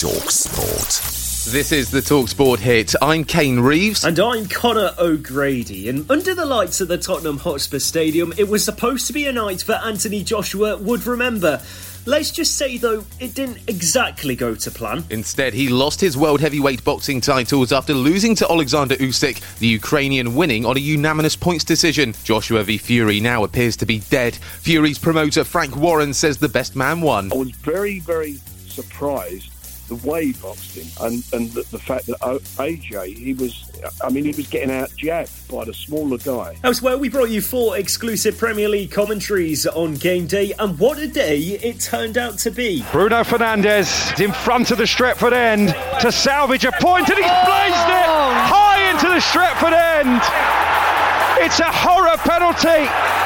Talk Sport. This is the Talksport hit. I'm Kane Reeves. And I'm Connor O'Grady. And under the lights at the Tottenham Hotspur Stadium, it was supposed to be a night that Anthony Joshua would remember. Let's just say, though, it didn't exactly go to plan. Instead, he lost his world heavyweight boxing titles after losing to Alexander Usyk, the Ukrainian winning on a unanimous points decision. Joshua v Fury now appears to be dead. Fury's promoter Frank Warren says the best man won. I was very, very surprised the way he boxed him and, and the, the fact that oh, AJ, he was, I mean, he was getting out jabbed by the smaller guy. Elsewhere, we brought you four exclusive Premier League commentaries on game day, and what a day it turned out to be. Bruno Fernandes in front of the Stretford end to salvage a point, and he's blazed it high into the Stretford end. It's a horror penalty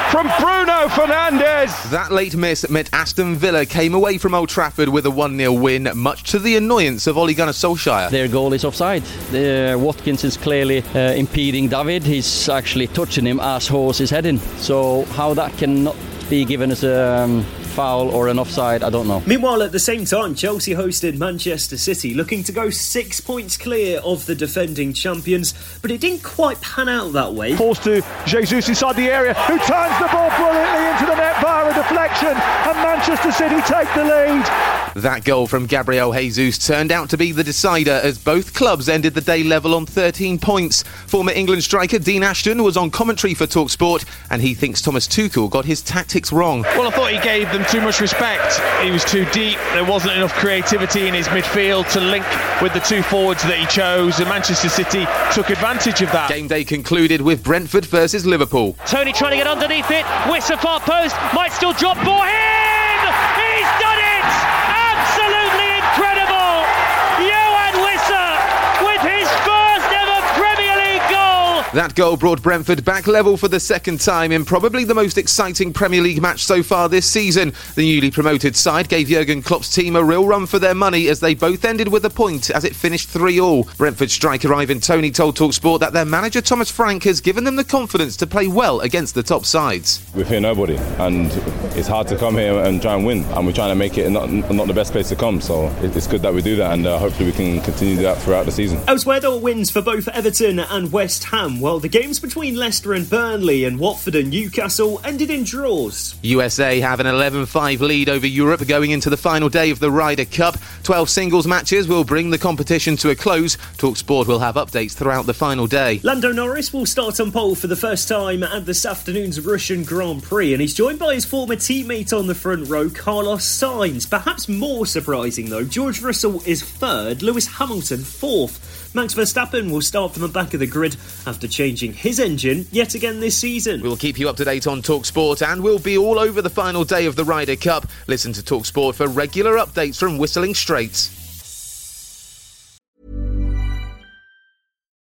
from Bruno Fernandes. That late miss meant Aston Villa came away from Old Trafford with a 1 0 win, much to the annoyance of Ole Gunnar Solskjaer. Their goal is offside. The, Watkins is clearly uh, impeding David. He's actually touching him as Hause is heading. So, how that cannot be given as a. Um, foul or an offside, I don't know. Meanwhile, at the same time, Chelsea hosted Manchester City, looking to go six points clear of the defending champions, but it didn't quite pan out that way. Forced to Jesus inside the area, who turns the ball brilliantly into the net via a deflection, and Manchester City take the lead. That goal from Gabriel Jesus turned out to be the decider as both clubs ended the day level on 13 points. Former England striker Dean Ashton was on commentary for Talksport and he thinks Thomas Tuchel got his tactics wrong. Well, I thought he gave them too much respect. He was too deep. There wasn't enough creativity in his midfield to link with the two forwards that he chose and Manchester City took advantage of that. Game day concluded with Brentford versus Liverpool. Toney trying to get underneath it. Wissa far post. Might still drop for him. He's done it! That goal brought Brentford back level for the second time in probably the most exciting Premier League match so far this season. The newly promoted side gave Jurgen Klopp's team a real run for their money as they both ended with a point as it finished 3 all. Brentford striker Ivan Toney told Talksport that their manager Thomas Frank has given them the confidence to play well against the top sides. We fear nobody, and it's hard to come here and try and win, and we're trying to make it not, not the best place to come. So it's good that we do that, and uh, hopefully we can continue that throughout the season. Elsewhere, there were wins for both Everton and West Ham, while the games between Leicester and Burnley and Watford and Newcastle ended in draws. USA have an 11 5 lead over Europe going into the final day of the Ryder Cup. 12 singles matches will bring the competition to a close. Talksport will have updates throughout the final day. Lando Norris will start on pole for the first time at this afternoon's Russian Grand Prix, and he's joined by his former teammate on the front row, Carlos Sainz. Perhaps more surprising, though, George Russell is third, Lewis Hamilton fourth. Max Verstappen will start from the back of the grid after changing his engine yet again this season. We'll keep you up to date on Talksport and we'll be all over the final day of the Ryder Cup. Listen to Talksport for regular updates from Whistling Straits.